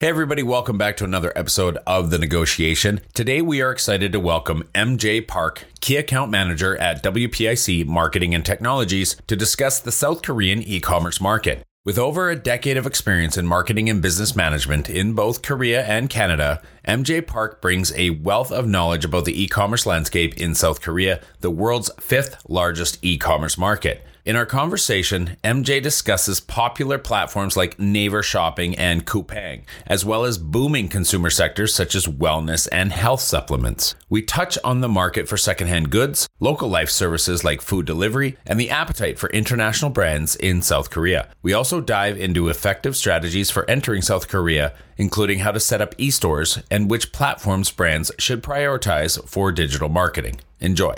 Hey, everybody, welcome back to another episode of The Negotiation. Today, we are excited to welcome MJ Park, Key Account Manager at WPIC Marketing and Technologies, to discuss the South Korean e commerce market. With over a decade of experience in marketing and business management in both Korea and Canada, MJ Park brings a wealth of knowledge about the e commerce landscape in South Korea, the world's fifth largest e commerce market. In our conversation, MJ discusses popular platforms like Naver Shopping and Coupang, as well as booming consumer sectors such as wellness and health supplements. We touch on the market for secondhand goods, local life services like food delivery, and the appetite for international brands in South Korea. We also dive into effective strategies for entering South Korea, including how to set up e stores and which platforms brands should prioritize for digital marketing. Enjoy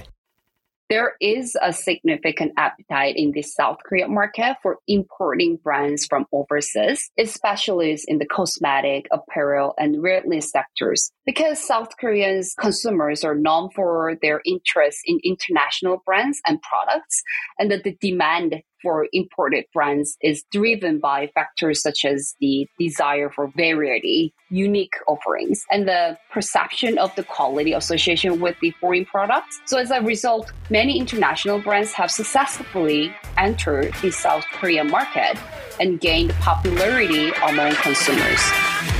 there is a significant appetite in the South Korean market for importing brands from overseas, especially in the cosmetic, apparel, and wellness sectors. Because South Koreans consumers are known for their interest in international brands and products, and that the demand for imported brands is driven by factors such as the desire for variety, unique offerings, and the perception of the quality association with the foreign products. So as a result, many international brands have successfully entered the South Korean market and gained popularity among consumers.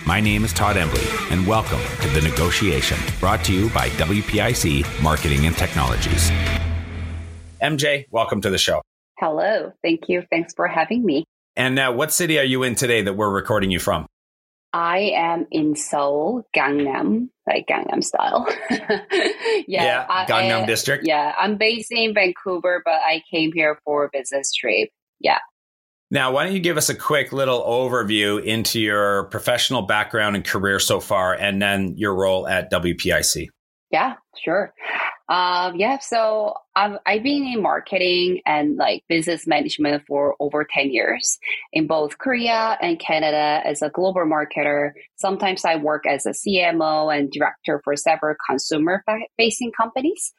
My name is Todd Embley, and welcome to The Negotiation, brought to you by WPIC Marketing and Technologies. MJ, welcome to the show. Hello. Thank you. Thanks for having me. And uh, what city are you in today that we're recording you from? I am in Seoul, Gangnam, like Gangnam style. yeah, yeah I, Gangnam I, district. Yeah, I'm based in Vancouver, but I came here for a business trip. Yeah. Now, why don't you give us a quick little overview into your professional background and career so far, and then your role at WPIC? Yeah, sure. Um, yeah, so I've, I've been in marketing and like business management for over 10 years in both Korea and Canada as a global marketer. Sometimes I work as a CMO and director for several consumer facing companies.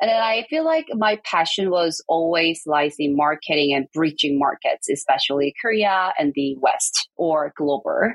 And I feel like my passion was always lies in marketing and bridging markets, especially Korea and the West or global.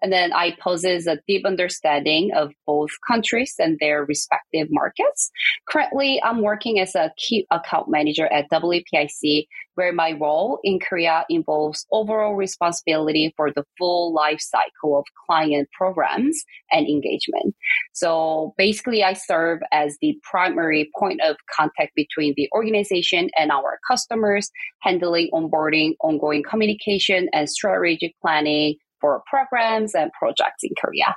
And then I possess a deep understanding of both countries and their respective markets. Currently, I'm working as a key account manager at WPIC, where my role in Korea involves overall responsibility for the full life cycle of client programs and engagement. So basically, I serve as the primary point of contact between the organization and our customers, handling onboarding, ongoing communication, and strategic planning for programs and projects in Korea.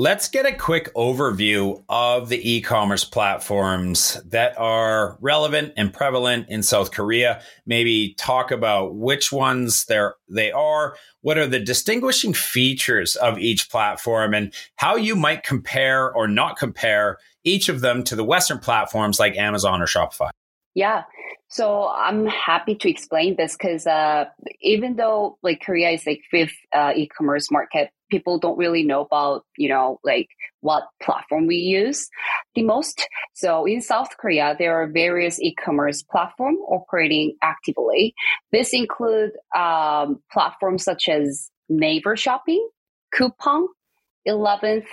Let's get a quick overview of the e commerce platforms that are relevant and prevalent in South Korea. Maybe talk about which ones they are, what are the distinguishing features of each platform, and how you might compare or not compare each of them to the Western platforms like Amazon or Shopify. Yeah. So I'm happy to explain this because uh, even though like Korea is like fifth uh, e-commerce market, people don't really know about you know like what platform we use the most. So in South Korea, there are various e-commerce platforms operating actively. This include um, platforms such as Naver Shopping, Coupang, 11th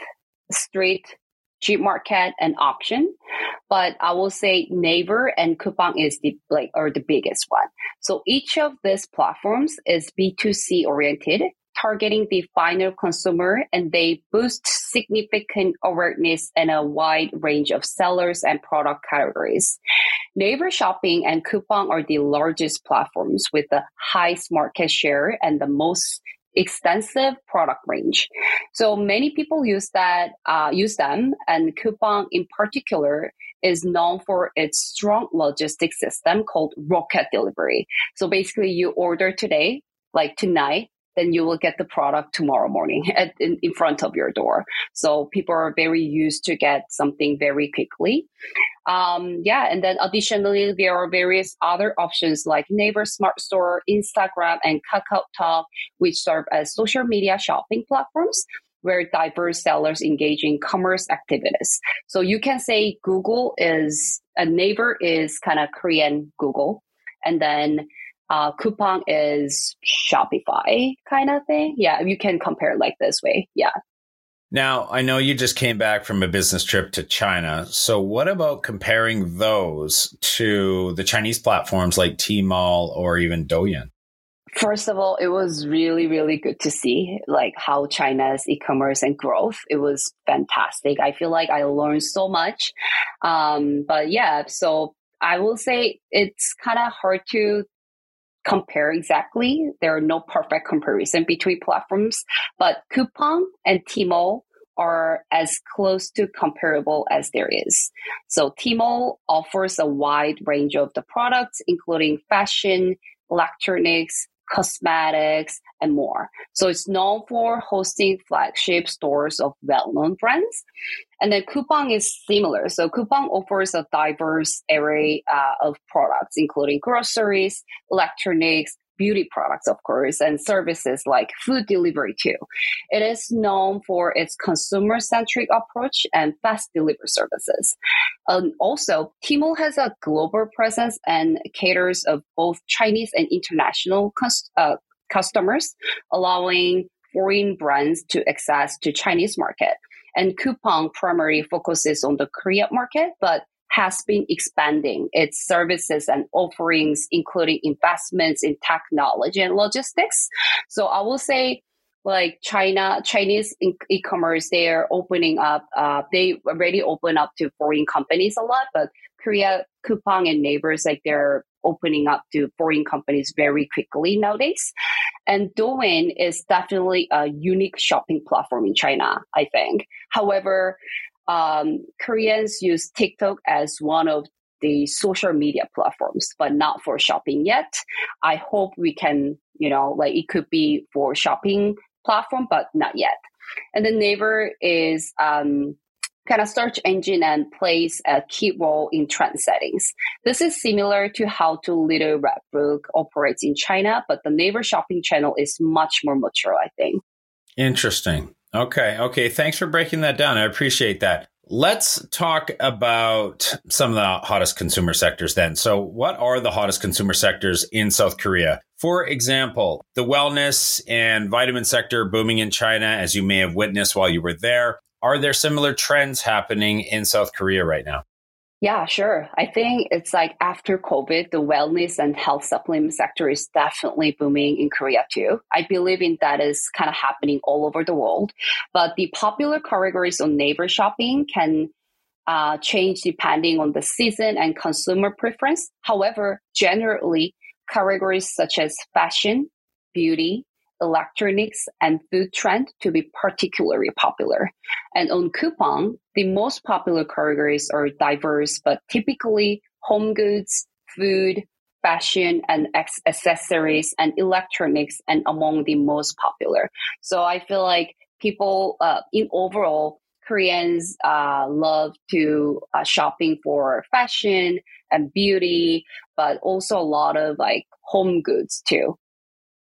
Street, Gmarket and auction. But I will say Naver and Coupang is the like or the biggest one. So each of these platforms is B2C oriented targeting the final consumer and they boost significant awareness in a wide range of sellers and product categories. Naver Shopping and Coupang are the largest platforms with the highest market share and the most extensive product range. So many people use that, uh, use them, and Coupang in particular is known for its strong logistics system called Rocket Delivery. So basically, you order today, like tonight, then you will get the product tomorrow morning at, in, in front of your door. So people are very used to get something very quickly. Um, yeah, and then additionally, there are various other options like Naver Smart Store, Instagram, and Kakao Talk, which serve as social media shopping platforms where diverse sellers engage in commerce activities. So you can say Google is a Naver is kind of Korean Google, and then uh, Coupang is Shopify kind of thing. Yeah, you can compare like this way. Yeah. Now, I know you just came back from a business trip to China. So, what about comparing those to the Chinese platforms like Tmall or even Douyin? First of all, it was really, really good to see like how China's e-commerce and growth. It was fantastic. I feel like I learned so much. Um, but yeah, so I will say it's kind of hard to compare exactly. There are no perfect comparison between platforms, but Coupang and Tmall are as close to comparable as there is. So Tmall offers a wide range of the products, including fashion, electronics, cosmetics, and more. So it's known for hosting flagship stores of well-known brands. And then Coupang is similar. So Coupang offers a diverse array uh, of products, including groceries, electronics, beauty products, of course, and services like food delivery too. It is known for its consumer centric approach and fast delivery services. Um, also, Tmall has a global presence and caters of both Chinese and international uh, customers, allowing foreign brands to access to Chinese market. And Coupang primarily focuses on the Korea market, but has been expanding its services and offerings, including investments in technology and logistics. So I will say like China, Chinese e-commerce, they're opening up. Uh, they already open up to foreign companies a lot, but Korea, Coupang and neighbors like they're opening up to foreign companies very quickly nowadays. And Douyin is definitely a unique shopping platform in China, I think. However, um, Koreans use TikTok as one of the social media platforms, but not for shopping yet. I hope we can, you know, like it could be for shopping platform, but not yet. And then Naver is um, kind of search engine and plays a key role in trend settings. This is similar to how to Little Red Book operates in China, but the Naver shopping channel is much more mature, I think. Interesting. Okay. Okay. Thanks for breaking that down. I appreciate that. Let's talk about some of the hottest consumer sectors then. So, what are the hottest consumer sectors in South Korea? For example, the wellness and vitamin sector booming in China, as you may have witnessed while you were there. Are there similar trends happening in South Korea right now? Yeah, sure. I think it's like after COVID, the wellness and health supplement sector is definitely booming in Korea too. I believe in that is kind of happening all over the world. But the popular categories on Naver shopping can uh, change depending on the season and consumer preference. However, generally, categories such as fashion, beauty, electronics, and food trend to be particularly popular. And on Coupang, the most popular categories are diverse, but typically home goods, food, fashion, and accessories, and electronics, and among the most popular. So I feel like people, uh, in overall, Koreans uh, love to uh, shopping for fashion and beauty, but also a lot of like home goods too.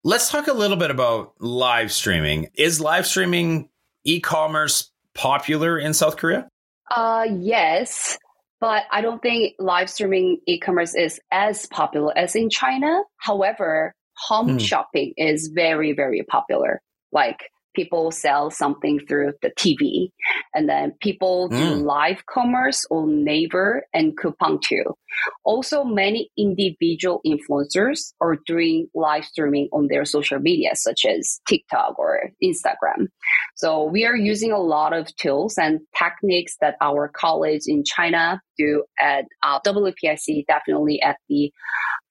Let's talk a little bit about live streaming. Is live streaming e-commerce popular in South Korea? Uh yes, but I don't think live streaming e-commerce is as popular as in China. However, home hmm. shopping is very very popular. Like people sell something through the TV. And then people do Mm. live commerce on Naver and Coupang too. Also, many individual influencers are doing live streaming on their social media, such as TikTok or Instagram. So we are using a lot of tools and techniques that our colleagues in China do at uh, WPIC, definitely at the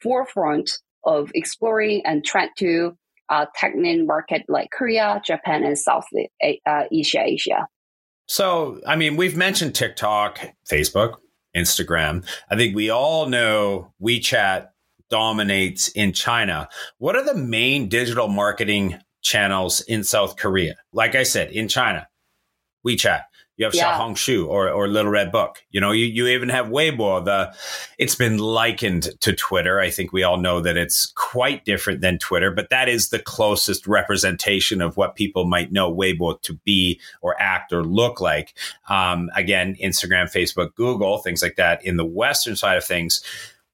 forefront of exploring and trying to uh, technique market like Korea, Japan, and South uh, Asia, Asia. So, I mean, we've mentioned TikTok, Facebook, Instagram. I think we all know WeChat dominates in China. What are the main digital marketing channels in South Korea? Like I said, in China, WeChat. You have Yeah. Xiaohongshu or, or Little Red Book. You know, you, you even have Weibo. The it's been likened to Twitter. I think we all know that it's quite different than Twitter, but that is the closest representation of what people might know Weibo to be or act or look like. Um, again, Instagram, Facebook, Google, things like that. In the Western side of things,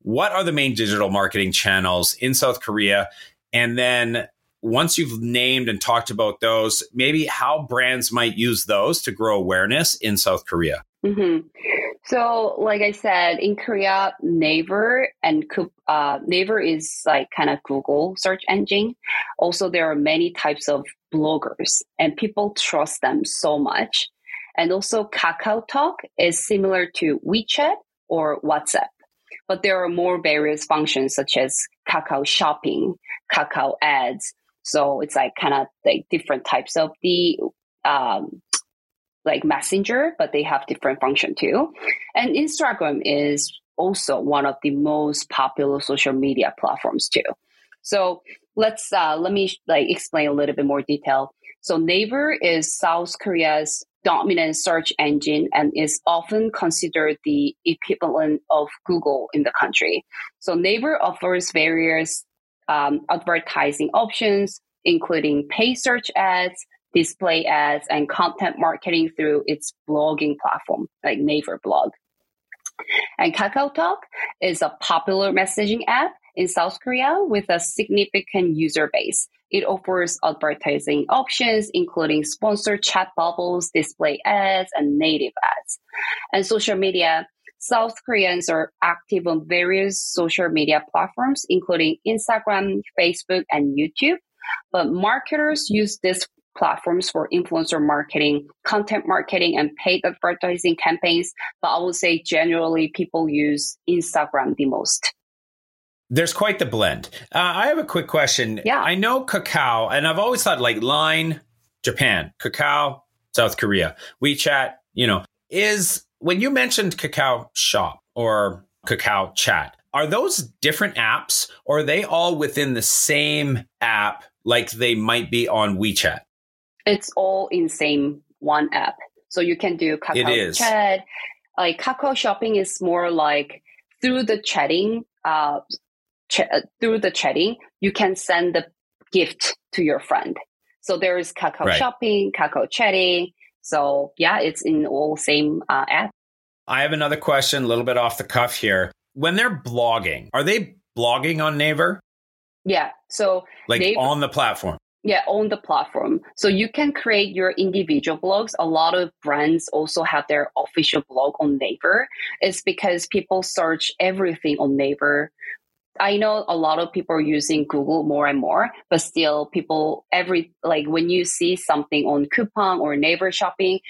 what are the main digital marketing channels in South Korea? And then once you've named and talked about those, maybe how brands might use those to grow awareness in South Korea. hmm So, like I said, in Korea, Naver and uh, Naver is like kind of Google search engine. Also, there are many types of bloggers, and people trust them so much. And also, Kakao Talk is similar to WeChat or WhatsApp, but there are more various functions such as Kakao Shopping, Kakao Ads. So it's like kind of like different types of the um, like messenger, but they have different function too. And Instagram is also one of the most popular social media platforms too. So let's uh, let me like explain a little bit more detail. So Naver is South Korea's dominant search engine and is often considered the equivalent of Google in the country. So Naver offers various um, advertising options, including paid search ads, display ads, and content marketing through its blogging platform, like Naver Blog. And Kakao Talk is a popular messaging app in South Korea with a significant user base. It offers advertising options, including sponsored chat bubbles, display ads, and native ads. And social media, South Koreans are active on various social media platforms, including Instagram, Facebook, and YouTube. But marketers use these platforms for influencer marketing, content marketing, and paid advertising campaigns. But I would say generally people use Instagram the most. There's quite the blend. Uh, I have a quick question. Yeah. I know Kakao, and I've always thought like Line, Japan, Kakao, South Korea, WeChat, you know, is when you mentioned Kakao Shop or Kakao Chat, are those different apps or are they all within the same app like they might be on WeChat? It's all in same one app. So you can do It Kakao is. Chat. Like Kakao Shopping is more like through the chatting, uh, ch- uh, through the chatting, you can send the gift to your friend. So there is Kakao Right. Shopping, Kakao Chatting. So yeah, it's in all same uh, app. I have another question, a little bit off the cuff here. When they're blogging, are they blogging on Naver? Yeah. So Like Naver- on the platform? Yeah, on the platform. So you can create your individual blogs. A lot of brands also have their official blog on Naver. It's because people search everything on Naver. I know a lot of people are using Google more and more, but still people every like when you see something on Coupang or Naver shopping,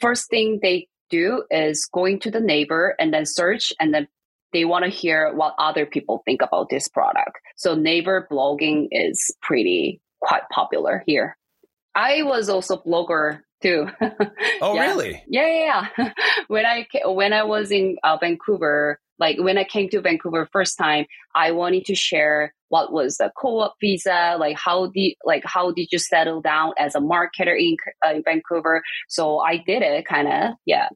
first thing they do is going to the Naver and then search and then they want to hear what other people think about this product. So Naver blogging is pretty quite popular here. I was also blogger too. Oh, Yeah. really? Yeah, yeah, yeah. when I when I was in uh, Vancouver, like when I came to Vancouver first time, I wanted to share what was the co-op visa, like how did like how did you settle down as a marketer in, uh, in Vancouver? So I did it, kind of, yeah.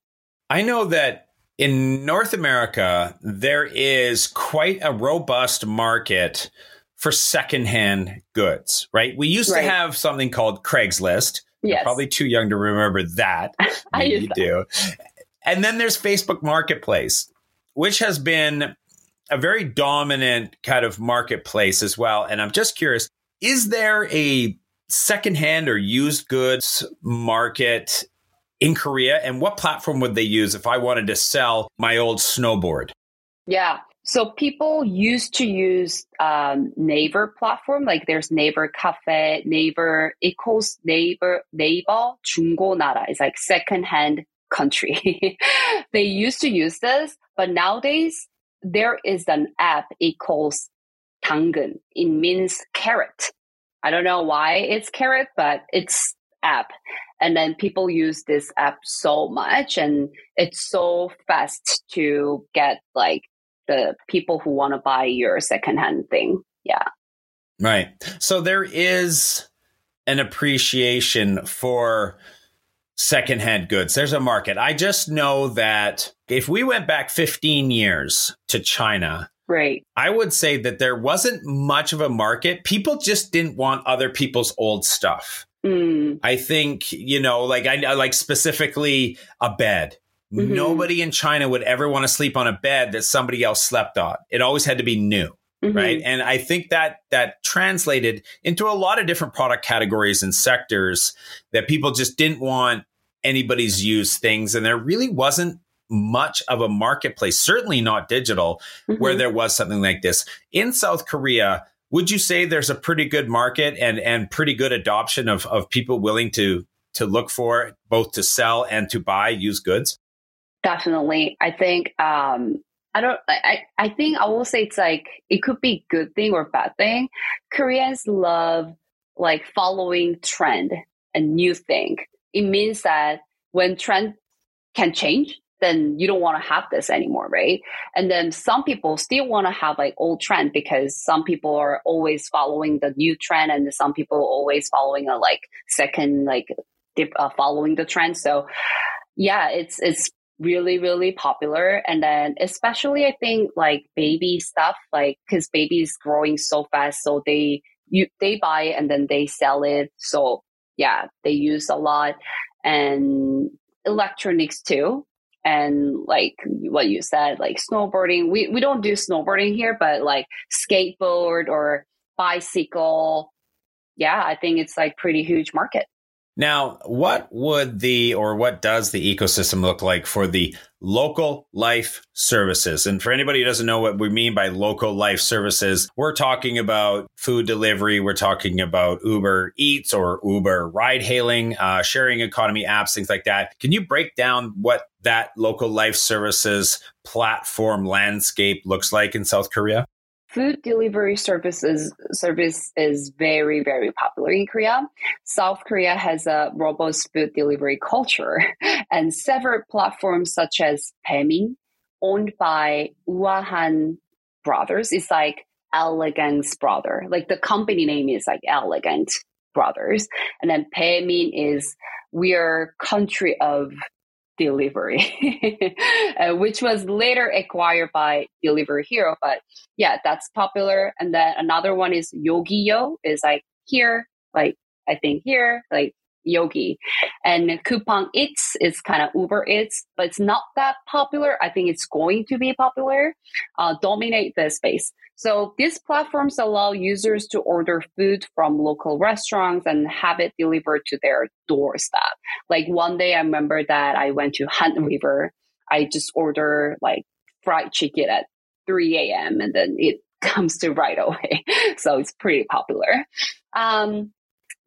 I know that in North America, there is quite a robust market for secondhand goods, right? We used Right. to have something called Craigslist. You're Yes, probably too young to remember that. I you that. do. And then there's Facebook Marketplace, which has been a very dominant kind of marketplace as well. And I'm just curious is there a secondhand or used goods market in Korea? And what platform would they use if I wanted to sell my old snowboard? Yeah. So people used to use um, Naver platform, like there's Naver Cafe, Naver equals Naver Naver 중고나라. It's like secondhand country. they used to use this, but nowadays there is an app It calls 당근. It means carrot. I don't know why it's carrot, but it's app. And then people use this app so much and it's so fast to get like the people who want to buy your secondhand thing. Yeah. Right. So there is an appreciation for secondhand goods. There's a market. I just know that if we went back 15 years to China, Right. I would say that there wasn't much of a market. People just didn't want other people's old stuff. Mm. I think, you know, like I like specifically a bed. Mm-hmm. Nobody in China would ever want to sleep on a bed that somebody else slept on. It always had to be new. Mm-hmm. Right. And I think that that translated into a lot of different product categories and sectors that people just didn't want anybody's used things. And there really wasn't much of a marketplace, certainly not digital, mm-hmm. where there was something like this. In South Korea, would you say there's a pretty good market and, and pretty good adoption of, of people willing to to look for both to sell and to buy used goods? Definitely. I think um I don't I, I think I will say it's like it could be good thing or bad thing. Koreans love like following trend and new thing. It means that when trend can change, then you don't want to have this anymore, right? And then some people still want to have like old trend because some people are always following the new trend and some people always following a like second like dip, uh, following the trend. So yeah, it's it's really really popular and then especially I think like baby stuff like cuz babies growing so fast so they you they buy it and then they sell it. So yeah, they use a lot and electronics too and like what you said, like snowboarding. We we don't do snowboarding here, but like skateboard or bicycle. Yeah, I think it's like pretty huge market. Now, what would the or what does the ecosystem look like for the local life services? And for anybody who doesn't know what we mean by local life services, we're talking about food delivery, we're talking about Uber Eats or Uber ride hailing, uh, sharing economy apps, things like that. Can you break down what that local life services platform landscape looks like in South Korea? Food delivery services service is very very popular in korea. South korea has a robust food delivery culture and several platforms such as Baemin, owned by Woowahan brothers. Is like elegance brother. Like the company name is like elegant brothers. And then Baemin is we are country of Delivery, uh, which was later acquired by Delivery Hero. But yeah, that's popular. And then another one is Yogiyo, is like here, like I think here, like Yogi. And Coupang Eats is kind of Uber Eats, but it's not that popular. I think it's going to be popular, uh, dominate the space. So these platforms allow users to order food from local restaurants and have it delivered to their doorstep. Like one day I remember that I went to Han River. I just order like fried chicken at 3 a.m. and then it comes to right away. so it's pretty popular. Um,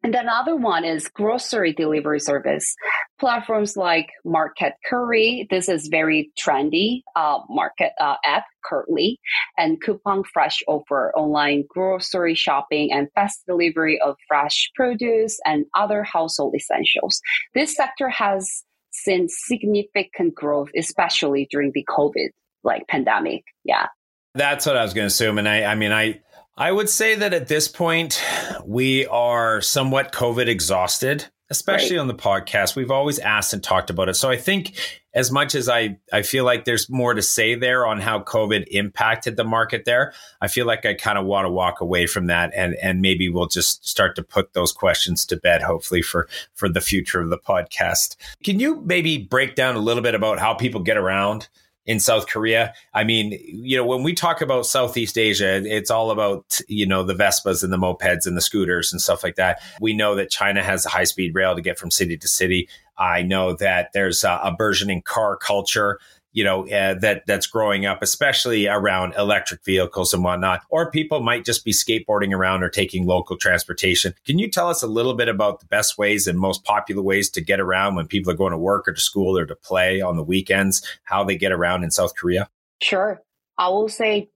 and another one is grocery delivery service. Platforms like Market Kurly, this is very trendy uh, market uh, app currently, and Coupang Fresh offer online grocery shopping and fast delivery of fresh produce and other household essentials. This sector has seen significant growth, especially during the COVID like pandemic. Yeah. That's what I was going to assume. And I, I mean, I, I would say that at this point, we are somewhat COVID exhausted, especially right. on the podcast. We've always asked and talked about it. So I think as much as I, I feel like there's more to say there on how COVID impacted the market there, I feel like I kind of want to walk away from that and, and maybe we'll just start to put those questions to bed, hopefully for, for the future of the podcast. Can you maybe break down a little bit about how people get around in South Korea. I mean, you know, when we talk about Southeast Asia, it's all about, you know, the Vespas and the mopeds and the scooters and stuff like that. We know that China has a high speed rail to get from city to city. I know that there's a, a burgeoning car culture you know uh, that that's growing up, especially around electric vehicles and whatnot. Or people might just be skateboarding around or taking local transportation. Can you tell us a little bit about the best ways and most popular ways to get around when people are going to work or to school or to play on the weekends? How they get around in South Korea? Sure, I will say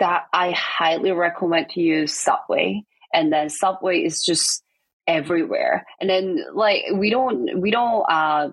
that I highly recommend to use Subway, and then Subway is just everywhere and then like we don't we don't uh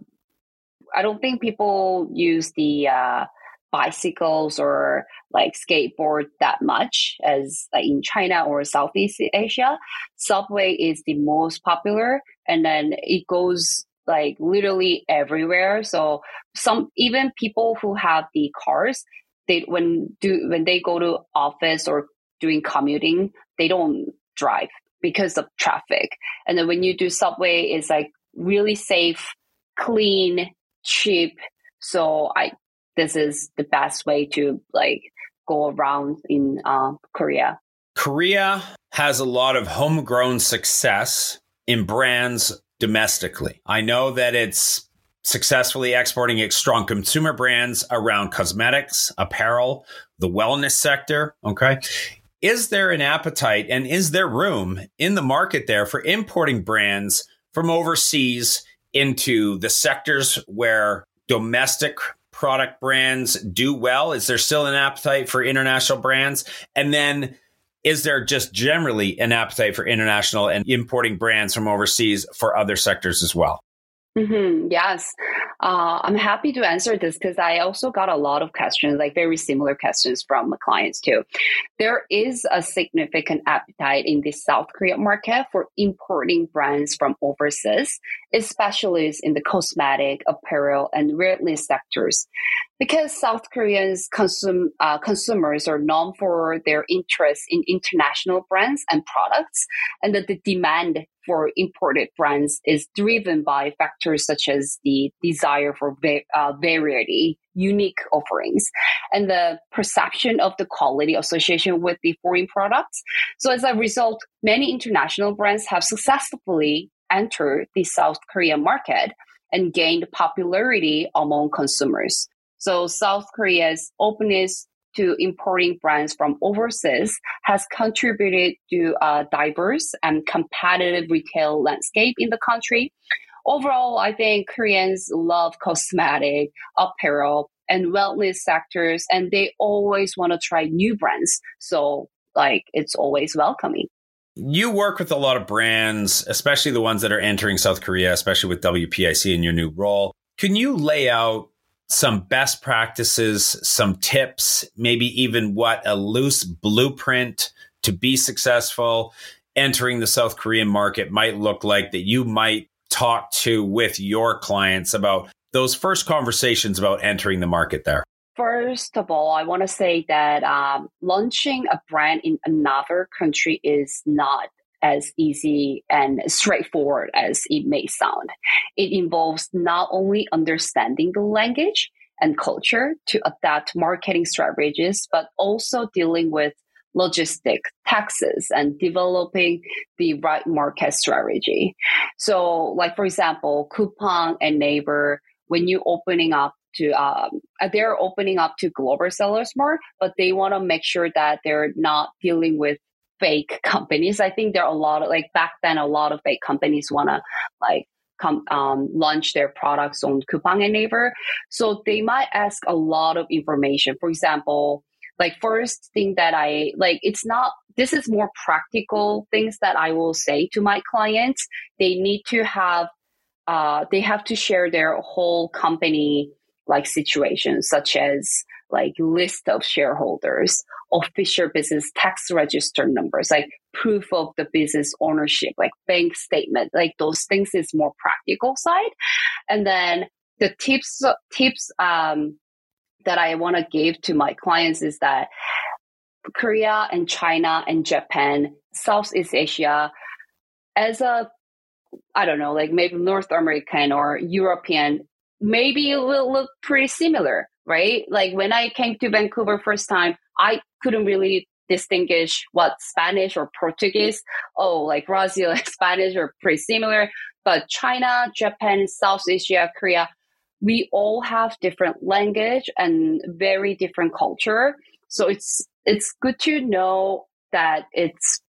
I don't think people use the uh, bicycles or like skateboard that much as like in China or Southeast Asia. Subway is the most popular, and then it goes like literally everywhere. So some even people who have the cars, they when do when they go to office or doing commuting, they don't drive because of traffic. And then when you do subway, it's like really safe, clean, cheap. So I this is the best way to like go around in uh, Korea. Korea has a lot of homegrown success in brands domestically. I know that it's successfully exporting its strong consumer brands around cosmetics, apparel, the wellness sector. Okay. Is there an appetite and is there room in the market there for importing brands from overseas into the sectors where domestic product brands do well? Is there still an appetite for international brands? And then is there just generally an appetite for international and importing brands from overseas for other sectors as well? Mm-hmm. Yes. Uh, I'm happy to answer this because I also got a lot of questions, like very similar questions from my clients too. There is a significant appetite in the South Korea market for importing brands from overseas, especially in the cosmetic, apparel, and wellness sectors. Because South Koreans consume, uh, consumers are known for their interest in international brands and products, and that the demand for imported brands is driven by factors such as the desire for va- uh, variety, unique offerings, and the perception of the quality association with the foreign products. So as a result, many international brands have successfully entered the South Korean market and gained popularity among consumers. So South Korea's openness to importing brands from overseas has contributed to a diverse and competitive retail landscape in the country. Overall, I think Koreans love cosmetic, apparel, and wellness sectors, and they always want to try new brands. So, like, it's always welcoming. You work with a lot of brands, especially the ones that are entering South Korea, especially with WPIC in your new role. Can you lay out some best practices, some tips, maybe even what a loose blueprint to be successful entering the South Korean market might look like that you might talk to with your clients about those first conversations about entering the market there? First of all, I want to say that um, launching a brand in another country is not as easy and straightforward as it may sound. It involves not only understanding the language and culture to adapt marketing strategies, but also dealing with logistic taxes and developing the right market strategy. So, like for example, Coupang and Naver, when you opening up to um, they're opening up to global sellers more, but they want to make sure that they're not dealing with fake companies. I think there are a lot of like back then a lot of fake companies want to like come um, launch their products on Coupang and Naver. So they might ask a lot of information. For example, like first thing that I like, it's not. This is more practical things that I will say to my clients. They need to have. Uh, they have to share their whole company like situations, such as like list of shareholders, official business tax register numbers, like proof of the business ownership, like bank statement, like those things is more practical side. And then the tips tips um, that I want to give to my clients is that Korea and China and Japan, Southeast Asia, as a I don't know, like maybe North American or European maybe it will look pretty similar. Right? Like when I came to Vancouver first time, I couldn't really distinguish what Spanish or Portuguese. Oh, like Brazil, like Spanish are pretty similar. But China, Japan, South Asia, Korea, we all have different language and very different culture. So it's it's good to know that it's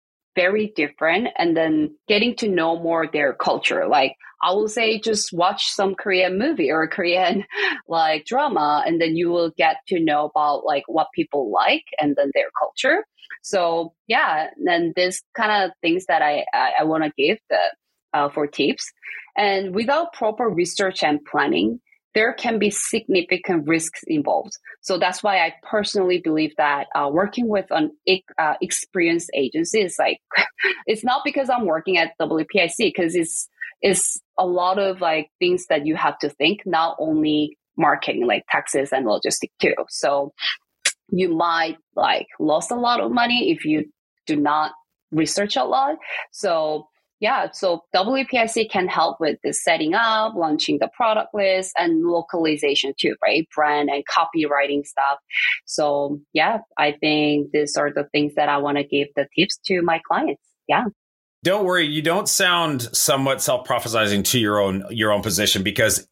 very different and then getting to know more their culture. Like I will say just watch some Korean movie or Korean like drama and then you will get to know about like what people like and then their culture. So yeah, then this kind of things that I, I, I want to give the, uh, for tips. And without proper research and planning, there can be significant risks involved. So that's why I personally believe that uh, working with an uh, experienced agency is like, it's not because I'm working at WPIC, because it's, it's a lot of like things that you have to think, not only marketing, like taxes and logistics too. So you might like lost a lot of money if you do not research a lot. So yeah, so WPIC can help with the setting up, launching the product list, and localization too, right? Brand and copywriting stuff. So yeah, I think these are the things that I want to give the tips to my clients. Yeah. Don't worry, you don't sound somewhat self-prophesizing to your own your own position because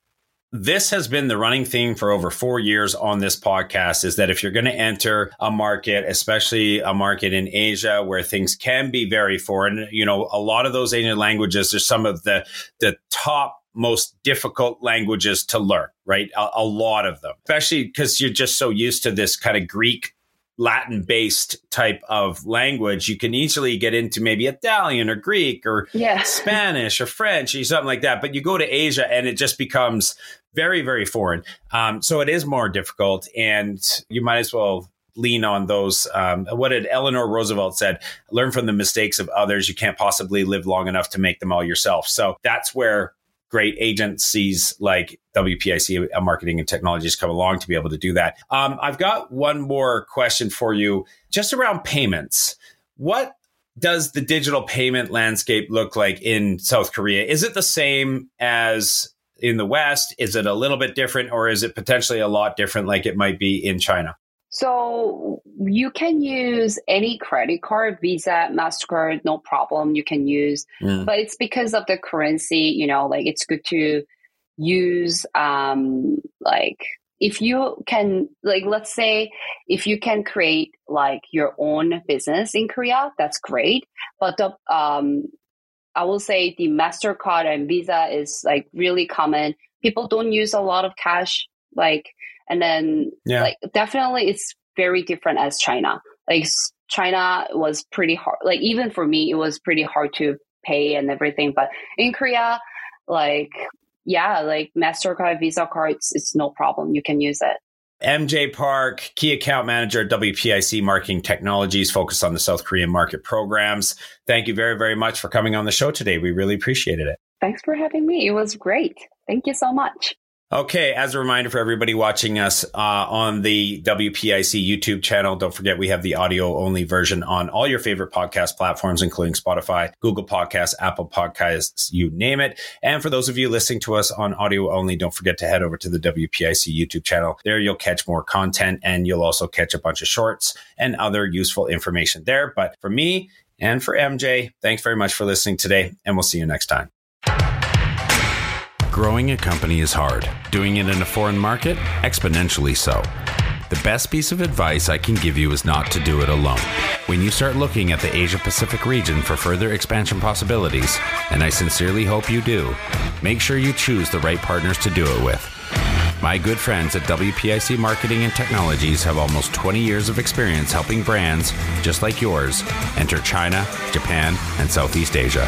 this has been the running theme for over four years on this podcast is that if you're going to enter a market, especially a market in Asia where things can be very foreign, you know, a lot of those Asian languages are some of the, the top most difficult languages to learn, right? A, a lot of them, especially because you're just so used to this kind of Greek Latin based type of language, you can easily get into maybe Italian or Greek or yeah. Spanish or French or something like that. But you go to Asia and it just becomes very, very foreign. Um, so it is more difficult, and you might as well lean on those. Um, what did Eleanor Roosevelt said? Learn from the mistakes of others. You can't possibly live long enough to make them all yourself. So that's where great agencies like WPIC uh, Marketing and Technologies come along to be able to do that. Um, I've got one more question for you, just around payments. What does the digital payment landscape look like in South Korea? Is it the same as in the West? Is it a little bit different or is it potentially a lot different like it might be in China? So you can use any credit card, Visa, MasterCard, no problem. You can use, mm. but it's because of the currency, you know, like it's good to use, um, like if you can, like, let's say if you can create like your own business in Korea, that's great. But the, um, I will say the MasterCard and Visa is like really common. People don't use a lot of cash, like, and then yeah. like definitely it's very different as China. Like China was pretty hard. Like even for me, it was pretty hard to pay and everything. But in Korea, like yeah, like MasterCard, Visa cards, it's no problem. You can use it. MJ Park, key account manager at WPIC Marketing Technologies, focused on the South Korean market programs. Thank you very, very much for coming on the show today. We really appreciated it. Thanks for having me. It was great. Thank you so much. Okay, as a reminder for everybody watching us uh, on the WPIC YouTube channel, don't forget we have the audio only version on all your favorite podcast platforms, including Spotify, Google Podcasts, Apple Podcasts, you name it. And for those of you listening to us on audio only, don't forget to head over to the WPIC YouTube channel. There you'll catch more content and you'll also catch a bunch of shorts and other useful information there. But for me and for MJ, thanks very much for listening today, and we'll see you next time. Growing a company is hard. Doing it in a foreign market, exponentially so. The best piece of advice I can give you is not to do it alone. When you start looking at the Asia Pacific region for further expansion possibilities, and I sincerely hope you do, make sure you choose the right partners to do it with. My good friends at WPIC Marketing and Technologies have almost 20 years of experience helping brands just like yours enter China, Japan, and Southeast Asia.